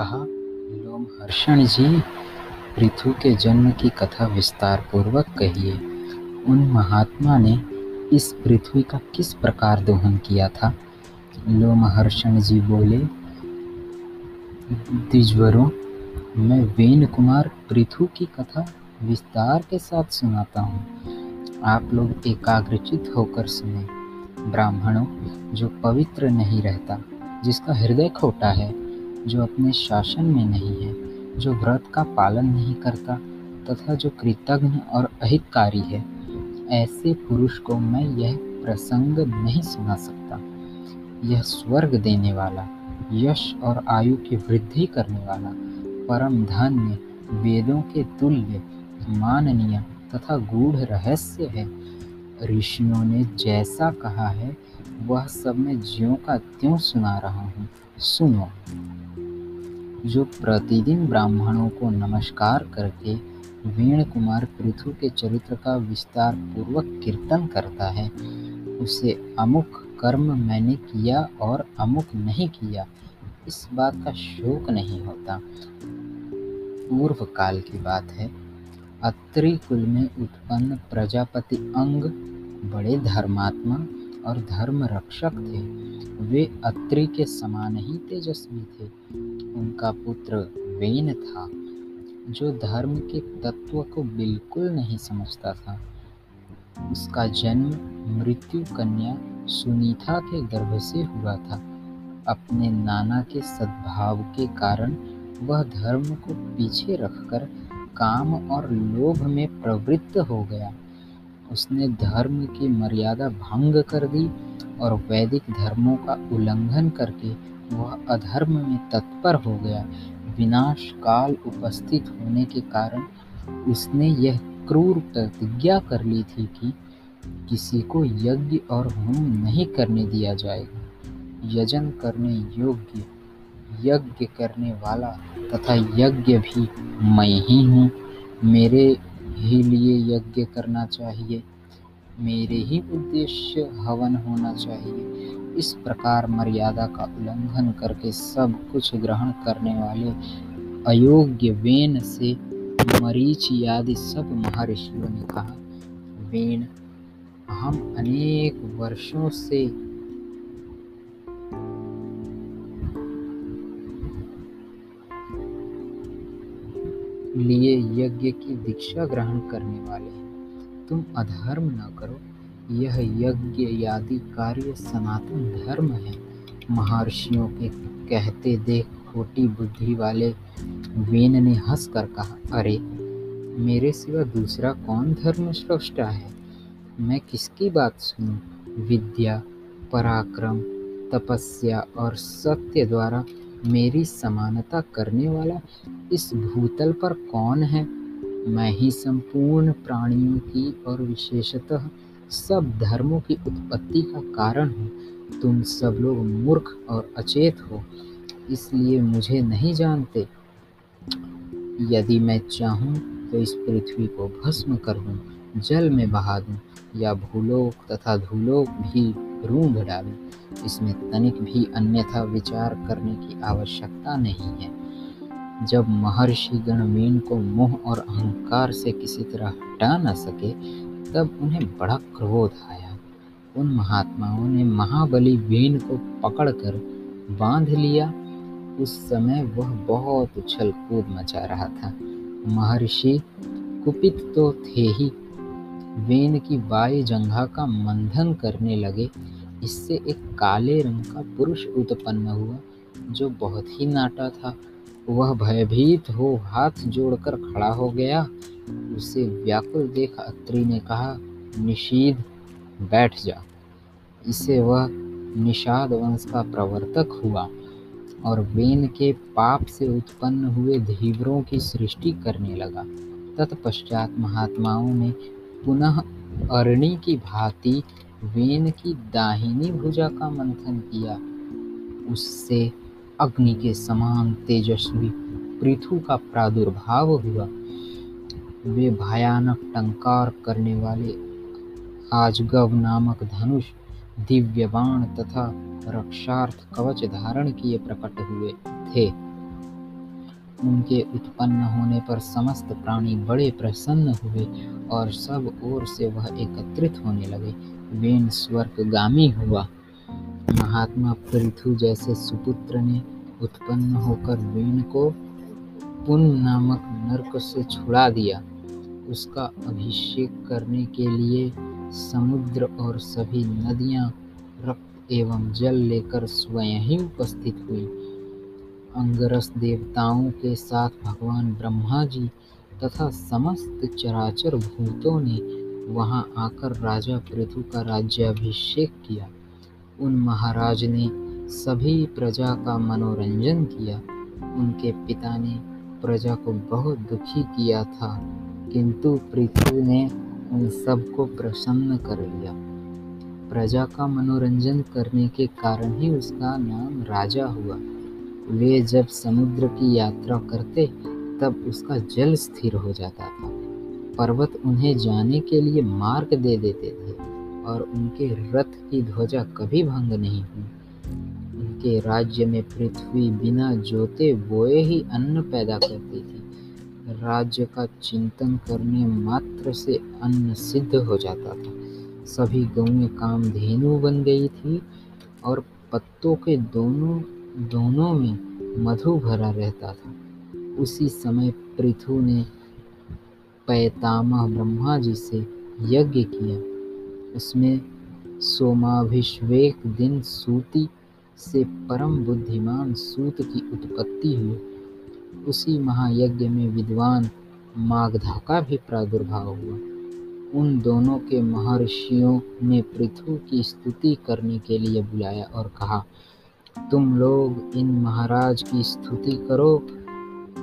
कहा लोमहर्षण जी, पृथु के जन्म की कथा विस्तार पूर्वक कहिए। उन महात्मा ने इस पृथ्वी का किस प्रकार दोहन किया था? लोमहर्षण जी बोले द्विजवरों मैं वेन कुमार पृथु की कथा विस्तार के साथ सुनाता हूँ। आप लोग एकाग्रचित होकर सुने। ब्राह्मणों, जो पवित्र नहीं रहता, जिसका हृदय खोटा है जो अपने शासन में नहीं है, जो व्रत का पालन नहीं करता तथा जो कृतज्ञ और अहितकारी है, ऐसे पुरुष को मैं यह प्रसंग नहीं सुना सकता। यह स्वर्ग देने वाला, यश और आयु की वृद्धि करने वाला, परम धन्य, वेदों के तुल्य, माननीय तथा गूढ़ रहस्य है। ऋषियों ने जैसा कहा है, वह सब मैं ज्यों का त्यों सुना रहा हूँ। सुनो। जो प्रतिदिन ब्राह्मणों को नमस्कार करके वीण कुमार पृथु के चरित्र का विस्तार पूर्वक कीर्तन करता है, उसे अमुक कर्म मैंने किया और अमुक नहीं किया, इस बात का शोक नहीं होता। पूर्व काल की बात है, अत्रि कुल में उत्पन्न प्रजापति अंग बड़े धर्मात्मा और धर्म रक्षक थे। वे अत्रि के समान ही तेजस्वी थे। उनका पुत्र वेन था, जो धर्म के तत्व को बिल्कुल नहीं समझता था। उसका जन्म मृत्यु कन्या सुनीता के गर्भ से हुआ था। अपने नाना के सद्भाव के कारण वह धर्म को पीछे रखकर काम और लोभ में प्रवृत्त हो गया। उसने धर्म की मर्यादा भंग कर दी और वैदिक धर्मों का उल्लंघन करके वह अधर्म में तत्पर हो गया। विनाश काल उपस्थित होने के कारण उसने यह क्रूर प्रतिज्ञा कर ली थी कि किसी को यज्ञ और होम नहीं करने दिया जाएगा। यजन करने योग्य, यज्ञ करने वाला तथा यज्ञ भी मैं ही हूँ। मेरे ही लिए यज्ञ करना चाहिए। मेरे ही उद्देश्य हवन होना चाहिए। इस प्रकार मर्यादा का उल्लंघन करके सब कुछ ग्रहण करने वाले अयोग्य वेन से मरीच आदि सब महर्षियों ने कहा, वेन, हम अनेक वर्षों से लिए यज्ञ की दीक्षा ग्रहण करने वाले हैं। तुम अधर्म न करो यह यज्ञ यादि कार्य सनातन धर्म है। महर्षियों के कहते देख खोटी बुद्धि वाले वेन ने हंस कर कहा, अरे, मेरे सिवा दूसरा कौन धर्म श्रेष्ठा है? मैं किसकी बात सुनूं? विद्या, पराक्रम, तपस्या और सत्य द्वारा मेरी समानता करने वाला इस भूतल पर कौन है? मैं ही संपूर्ण प्राणियों की और विशेषतः सब धर्मों की उत्पत्ति का कारण हो। तुम सब लोग मूर्ख और अचेत हो, इसलिए मुझे नहीं जानते। यदि मैं चाहूँ तो इस पृथ्वी को भस्म कर दूँ जल में बहा दूँ, या भूलोक तथा धूलोक भी रूंध डालूँ। इसमें तनिक भी अन्यथा विचार करने की आवश्यकता नहीं है। जब महर्षि गणवीन को मोह और अहंकार से किसी तरह हटा न सके तब उन्हें बड़ा क्रोध आया। उन महात्माओं ने महाबली वेन को पकड़कर बाँध लिया। उस समय वह बहुत उछल कूद मचा रहा था। महर्षि कुपित तो थे ही। वेन की वायु जंघा का मंथन करने लगे। इससे एक काले रंग का पुरुष उत्पन्न हुआ, जो बहुत ही नाटा था। वह भयभीत हो हाथ जोड़कर खड़ा हो गया। उसे व्याकुल देख अत्री ने कहा, निषीद, बैठ जा। इसे वह निषाद वंश का प्रवर्तक हुआ और वेन के पाप से उत्पन्न हुए धीवरों की सृष्टि करने लगा। तत्पश्चात महात्माओं ने पुनः अरणी की भांति वेन की दाहिनी भुजा का मंथन किया। उससे अग्नि के समान तेजस्वी पृथु का प्रादुर्भाव हुआ। वे भयानक टंकार करने वाले आजगव नामक धनुष दिव्य बाण तथा रक्षार्थ कवच धारण किए प्रकट हुए थे। उनके उत्पन्न होने पर समस्त प्राणी बड़े प्रसन्न हुए और सब ओर से वह एकत्रित होने लगे। वेन स्वर्गगामी हुआ। महात्मा पृथु जैसे सुपुत्र ने उत्पन्न होकर वेन को पुन नामक नरक से छुड़ा दिया। उसका अभिषेक करने के लिए समुद्र और सभी नदियाँ, रक्त एवं जल लेकर स्वयं ही उपस्थित हुई। अंगरस देवताओं के साथ भगवान ब्रह्मा जी तथा समस्त चराचर भूतों ने वहाँ आकर राजा पृथु का राज्याभिषेक किया। उन महाराज ने सभी प्रजा का मनोरंजन किया। उनके पिता ने प्रजा को बहुत दुखी किया था। किंतु पृथ्वी ने उन सबको प्रसन्न कर लिया। प्रजा का मनोरंजन करने के कारण ही उसका नाम राजा हुआ। वे जब समुद्र की यात्रा करते, तब उसका जल स्थिर हो जाता था। पर्वत उन्हें जाने के लिए मार्ग दे देते थे और उनके रथ की ध्वजा कभी भंग नहीं हुई। उनके राज्य में पृथ्वी बिना जोते बोए ही अन्न पैदा करती थी। राज्य का चिंतन करने मात्र से अन्न सिद्ध हो जाता था। सभी गौएँ कामधेनु बन गई थी और पत्तों के दोनों दोनों में मधु भरा रहता था। उसी समय पृथु ने पैतामह ब्रह्मा जी से यज्ञ किया। उसमें सोमाभिषेक दिन सूती से परम बुद्धिमान सूत की उत्पत्ति हुई। उसी महायज्ञ में विद्वान मागधा का भी प्रादुर्भाव हुआ। उन दोनों के महर्षियों ने पृथु की स्तुति करने के लिए बुलाया और कहा, तुम लोग इन महाराज की स्तुति करो।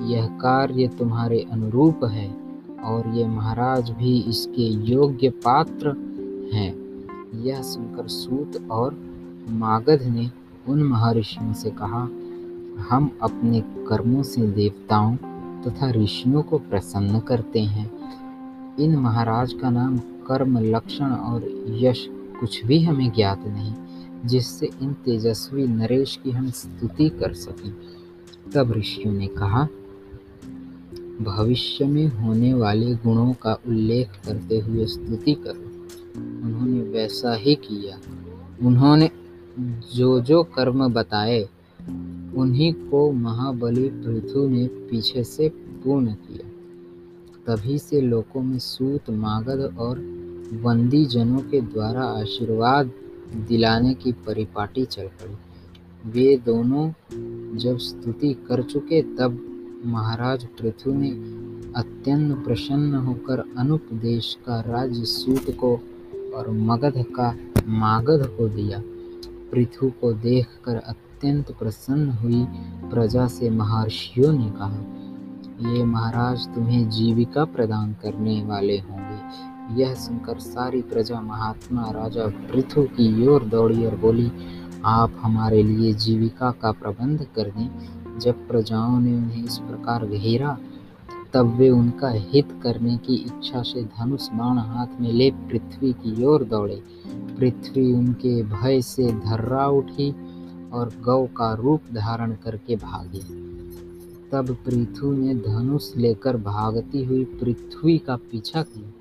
यह कार्य तुम्हारे अनुरूप है और ये महाराज भी इसके योग्य पात्र हैं। यह सुनकर सूत और मागध ने उन महर्षियों से कहा हम अपने कर्मों से देवताओं तथा ऋषियों को प्रसन्न करते हैं। इन महाराज का नाम कर्म, लक्षण और यश कुछ भी हमें ज्ञात नहीं, जिससे इन तेजस्वी नरेश की हम स्तुति कर सकें। तब ऋषियों ने कहा, भविष्य में होने वाले गुणों का उल्लेख करते हुए स्तुति करो। उन्होंने वैसा ही किया। उन्होंने जो जो कर्म बताए उन्हीं को महाबली पृथु ने पीछे से पूर्ण किया। तभी से लोगों में सूत, मागध और वंदी जनों के द्वारा आशीर्वाद दिलाने की परिपाटी चल पड़ी। वे दोनों जब स्तुति कर चुके, तब महाराज पृथु ने अत्यंत प्रसन्न होकर अनुपदेश का राज्य सूत को और मगध का मागध को दिया। पृथु को देखकर अत्यंत प्रसन्न हुई प्रजा से महर्षियों ने कहा, ये महाराज तुम्हें जीविका प्रदान करने वाले होंगे। यह सुनकर सारी प्रजा महात्मा राजा पृथु की ओर दौड़ी और बोली, आप हमारे लिए जीविका का प्रबंध कर दें। जब प्रजाओं ने उन्हें इस प्रकार घेरा, तब वे उनका हित करने की इच्छा से धनुष बाण हाथ में ले पृथ्वी की ओर दौड़े। पृथ्वी उनके भय से धर्रा उठी और गौ का रूप धारण करके भागे। तब पृथ्वी ने धनुष लेकर भागती हुई पृथ्वी का पीछा किया।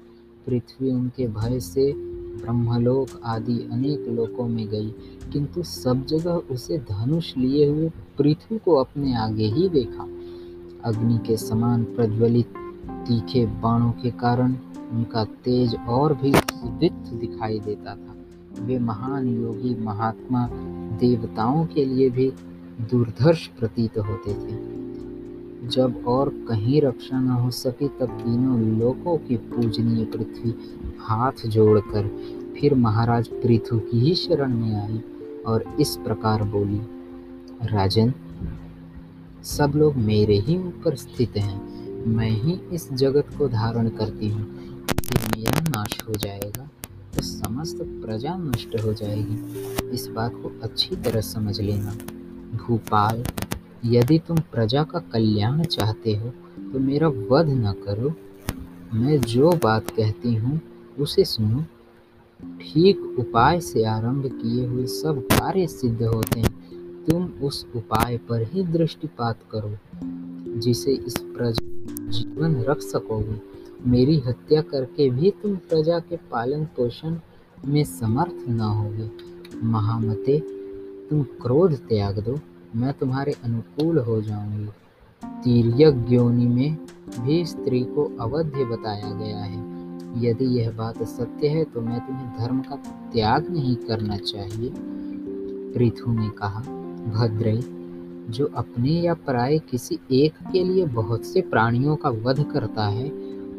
पृथ्वी उनके भय से ब्रह्मलोक आदि अनेक लोकों में गई, किंतु सब जगह उसे धनुष लिए हुए पृथ्वी को अपने आगे ही देखा। अग्नि के समान प्रज्वलित तीखे बाणों के कारण उनका तेज और भी दिखाई देता था। वे महान योगी महात्मा देवताओं के लिए भी दुर्धर्ष प्रतीत होते थे। जब और कहीं रक्षा न हो सके तब तीनों लोकों की पूजनीय पृथ्वी हाथ जोड़कर फिर महाराज पृथु की ही शरण में आई और इस प्रकार बोली, राजन, सब लोग मेरे ही ऊपर स्थित हैं। मैं ही इस जगत को धारण करती हूँ। मेरा नाश हो जाएगा। तो समस्त प्रजा नष्ट हो जाएगी। इस बात को अच्छी तरह समझ लेना। भूपाल, यदि तुम प्रजा का कल्याण चाहते हो तो मेरा वध न करो। मैं जो बात कहती हूँ, उसे सुनो। ठीक उपाय से आरंभ किए हुए सब कार्य सिद्ध होते हैं। तुम उस उपाय पर ही दृष्टिपात करो, जिसे इस प्रजा जीवन रख सकोगे। मेरी हत्या करके भी तुम प्रजा के पालन पोषण में समर्थ न होगे। महामते, तुम क्रोध त्याग दो, मैं तुम्हारे अनुकूल हो जाऊँगी। तीर्यक योनि में भी स्त्री को अवध्य बताया गया है। यदि यह बात सत्य है तो मैं तुम्हें धर्म का त्याग नहीं करना चाहिए। पृथु ने कहा, भद्रे, जो अपने या पराये किसी एक के लिए बहुत से प्राणियों का वध करता है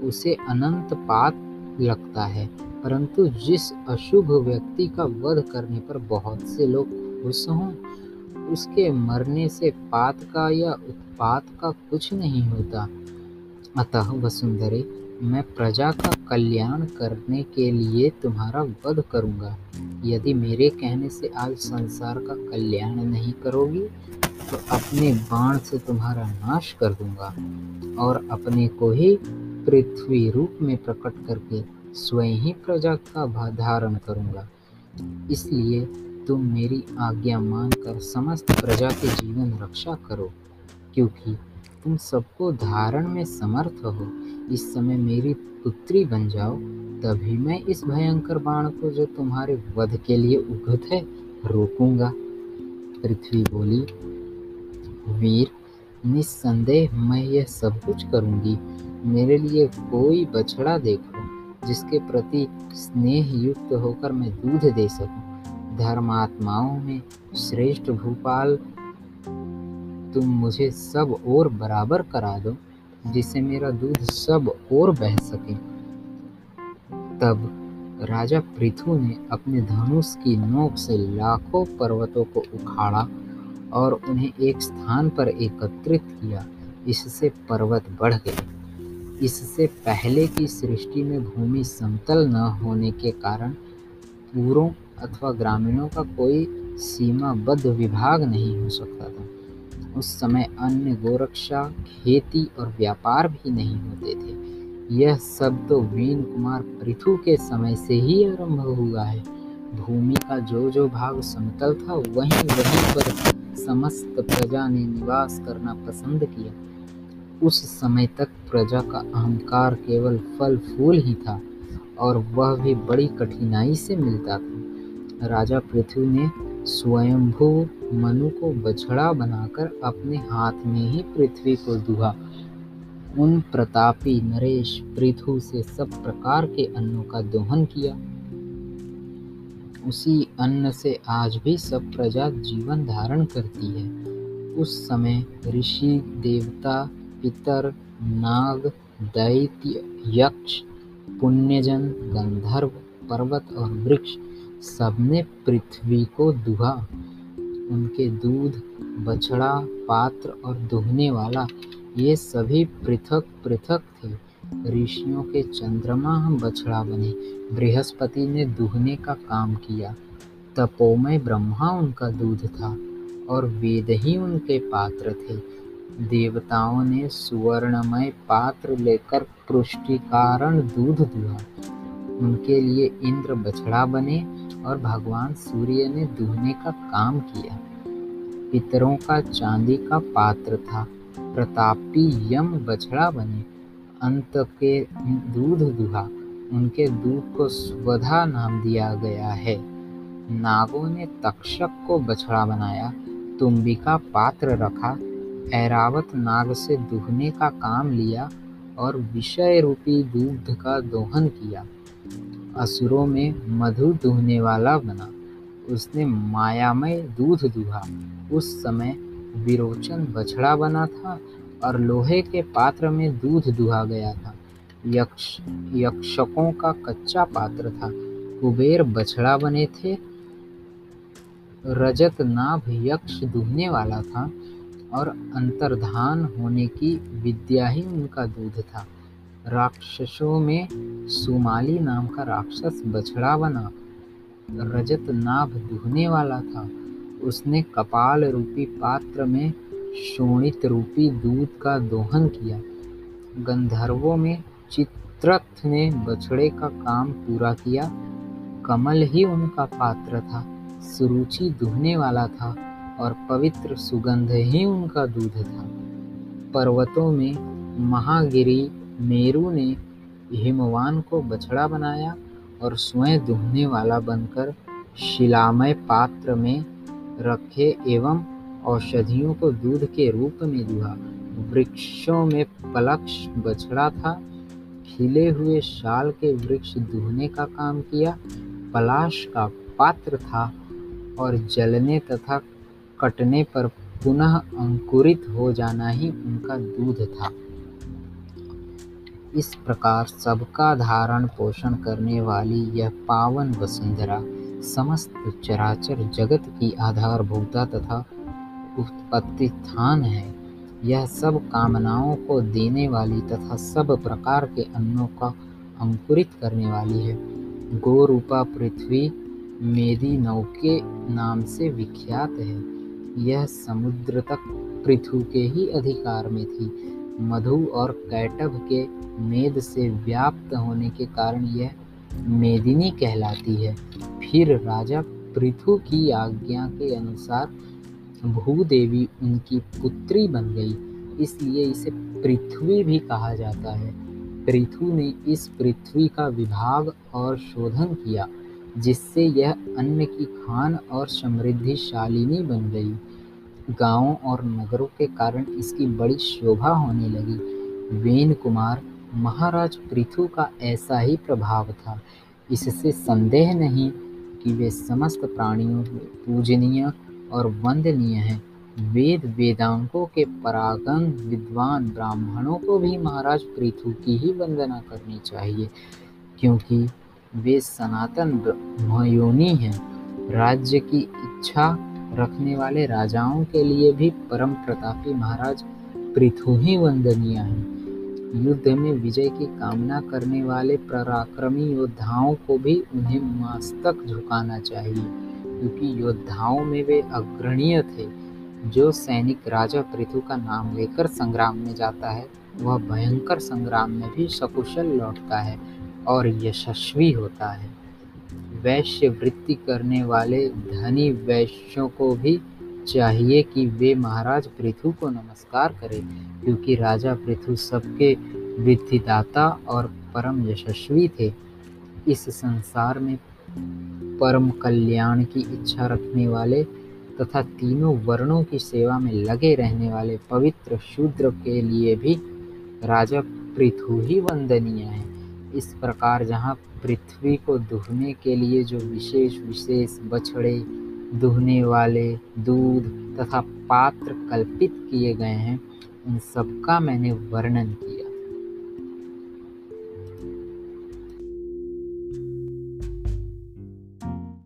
उसे अनंत पाप लगता है, परंतु जिस अशुभ व्यक्ति का वध करने पर बहुत से लोग खुश हों, उसके मरने से पात का या उत्पात का कुछ नहीं होता। अतः वसुंधरे, मैं प्रजा का कल्याण करने के लिए तुम्हारा वध करूँगा। यदि मेरे कहने से आज संसार का कल्याण नहीं करोगी तो अपने बाण से तुम्हारा नाश कर दूँगा और अपने को ही पृथ्वी रूप में प्रकट करके स्वयं ही प्रजा का धारण करूँगा। इसलिए तुम मेरी आज्ञा मानकर समस्त प्रजा के जीवन रक्षा करो, क्योंकि तुम सबको धारण में समर्थ हो। इस समय मेरी पुत्री बन जाओ, तभी मैं इस भयंकर बाण को जो तुम्हारे वध के लिए उगत है, रोकूँगा। पृथ्वी बोली, वीर, निस्संदेह मैं यह सब कुछ करूँगी। मेरे लिए कोई बछड़ा देखो, जिसके प्रति स्नेह युक्त होकर मैं दूध दे सकूँ। धर्मात्माओं में श्रेष्ठ भूपाल, तुम मुझे सब और बराबर करा दो, जिससे मेरा दूध सब और बह सके। तब राजा पृथु ने अपने धनुष की नोक से लाखों पर्वतों को उखाड़ा और उन्हें एक स्थान पर एकत्रित किया, इससे पर्वत बढ़ गए। इससे पहले की सृष्टि में भूमि समतल न होने के कारण पूरों अथवा ग्रामीणों का कोई सीमाबद्ध विभाग नहीं हो सकता था। उस समय अन्य गोरक्षा, खेती और व्यापार भी नहीं होते थे। यह सब तो वीन कुमार पृथु के समय से ही आरंभ हुआ है। भूमि का जो जो भाग समतल था, वहीं वहीं पर समस्त प्रजा ने निवास करना पसंद किया। उस समय तक प्रजा का अहंकार केवल फल फूल ही था और वह भी बड़ी कठिनाई से मिलता था। राजा पृथ्वी ने स्वयंभू मनु को बछड़ा बनाकर अपने हाथ में ही पृथ्वी को दुहा। उन प्रतापी नरेश पृथु से सब प्रकार के अन्नों का दोहन किया। उसी अन्न से आज भी सब प्रजा जीवन धारण करती है। उस समय ऋषि देवता पितर, नाग, दैत्य, यक्ष, पुण्यजन, गंधर्व, पर्वत और वृक्ष सबने पृथ्वी को दुहा। उनके दूध, बछड़ा, पात्र और दुहने वाला ये सभी पृथक पृथक थे। ऋषियों के चंद्रमा हम बछड़ा बने। बृहस्पति ने दुहने का काम किया। तपोमय ब्रह्मा उनका दूध था और वेद ही उनके पात्र थे। देवताओं ने सुवर्णमय पात्र लेकर पुष्टिकारण दूध दुहा उनके लिए इंद्र बछड़ा बने और भगवान सूर्य ने दुहने का काम किया। पितरों का चांदी का पात्र था। प्रतापी यम बछड़ा बने। अंत के दूध दुहा। उनके दूध को स्वधा नाम दिया गया है। नागों ने तक्षक को बछड़ा बनाया। तुम्बिका पात्र रखा। ऐरावत नाग से दुहने का काम लिया और विषय रूपी दूध का दोहन किया। असुरों में मधु दुहने वाला बना। उसने मायामय दूध दुहा। उस समय विरोचन बछड़ा बना था और लोहे के पात्र में दूध दुहा गया था। यक्ष, यक्षकों का कच्चा पात्र था। कुबेर बछड़ा बने थे। रजत नाभ यक्ष दुहने वाला था। और अंतर्धान होने की विद्या ही उनका दूध था। राक्षसों में सुमाली नाम का राक्षस बछड़ा बना रजत नाभ दुहने वाला था। उसने कपाल रूपी पात्र में शोणित रूपी दूध का दोहन किया। गंधर्वों में चित्रथ ने बछड़े का काम पूरा किया। कमल ही उनका पात्र था। सुरुचि दुहने वाला था। और पवित्र सुगंध ही उनका दूध था। पर्वतों में महागिरी मेरु ने हिमवान को बछड़ा बनाया और स्वयं दुहने वाला बनकर शिलामय पात्र में रखे एवं औषधियों को दूध के रूप में दुहा। वृक्षों में पलक्ष बछड़ा था। खिले हुए शाल के वृक्ष दुहने का काम किया। पलाश का पात्र था और जलने तथा कटने पर पुनः अंकुरित हो जाना ही उनका दूध था। इस प्रकार सबका धारण पोषण करने वाली यह पावन वसुंधरा समस्त चराचर जगत की आधारभूता तथा उत्पत्ति स्थान है। यह सब कामनाओं को देने वाली तथा सब प्रकार के अन्नों का अंकुरित करने वाली है। गोरूपा पृथ्वी मेदी नौके नाम से विख्यात है। यह समुद्र तक पृथु के ही अधिकार में थी। मधु और कैटभ के मेद से व्याप्त होने के कारण यह मेदिनी कहलाती है। फिर राजा पृथु की आज्ञा के अनुसार भूदेवी उनकी पुत्री बन गई, इसलिए इसे पृथ्वी भी कहा जाता है। पृथु ने इस पृथ्वी का विभाग और शोधन किया। जिससे यह अन्न की खान और समृद्धिशालिनी बन गई। गाँवों और नगरों के कारण इसकी बड़ी शोभा होने लगी। वेन कुमार, महाराज पृथु का ऐसा ही प्रभाव था। इससे संदेह नहीं कि वे समस्त प्राणियों, पूजनीय और वंदनीय हैं। वेद वेदांकों के परागन विद्वान ब्राह्मणों को भी महाराज पृथु की ही वंदना करनी चाहिए, क्योंकि वे सनातन ब्रह्मयोनी हैं। राज्य की इच्छा रखने वाले राजाओं के लिए भी परम प्रतापी महाराज पृथु ही वंदनीय हैं। युद्ध में विजय की कामना करने वाले पराक्रमी योद्धाओं को भी उन्हें मस्तक झुकाना चाहिए, क्योंकि योद्धाओं में वे अग्रणीय थे। जो सैनिक राजा पृथु का नाम लेकर संग्राम में जाता है, वह भयंकर संग्राम में भी सकुशल लौटता है। और यशस्वी होता है। वैश्य वृत्ति करने वाले धनी वैश्यों को भी चाहिए कि वे महाराज पृथु को नमस्कार करें, क्योंकि राजा पृथु सबके विधिदाता और परम यशस्वी थे। इस संसार में परम कल्याण की इच्छा रखने वाले तथा तीनों वर्णों की सेवा में लगे रहने वाले पवित्र शूद्र के लिए भी राजा पृथु ही वंदनीय है। इस प्रकार जहाँ पृथ्वी को दुहने के लिए जो विशेष विशेष बछड़े, दुहने वाले दूध तथा पात्र कल्पित किए गए हैं, उन सबका मैंने वर्णन किया।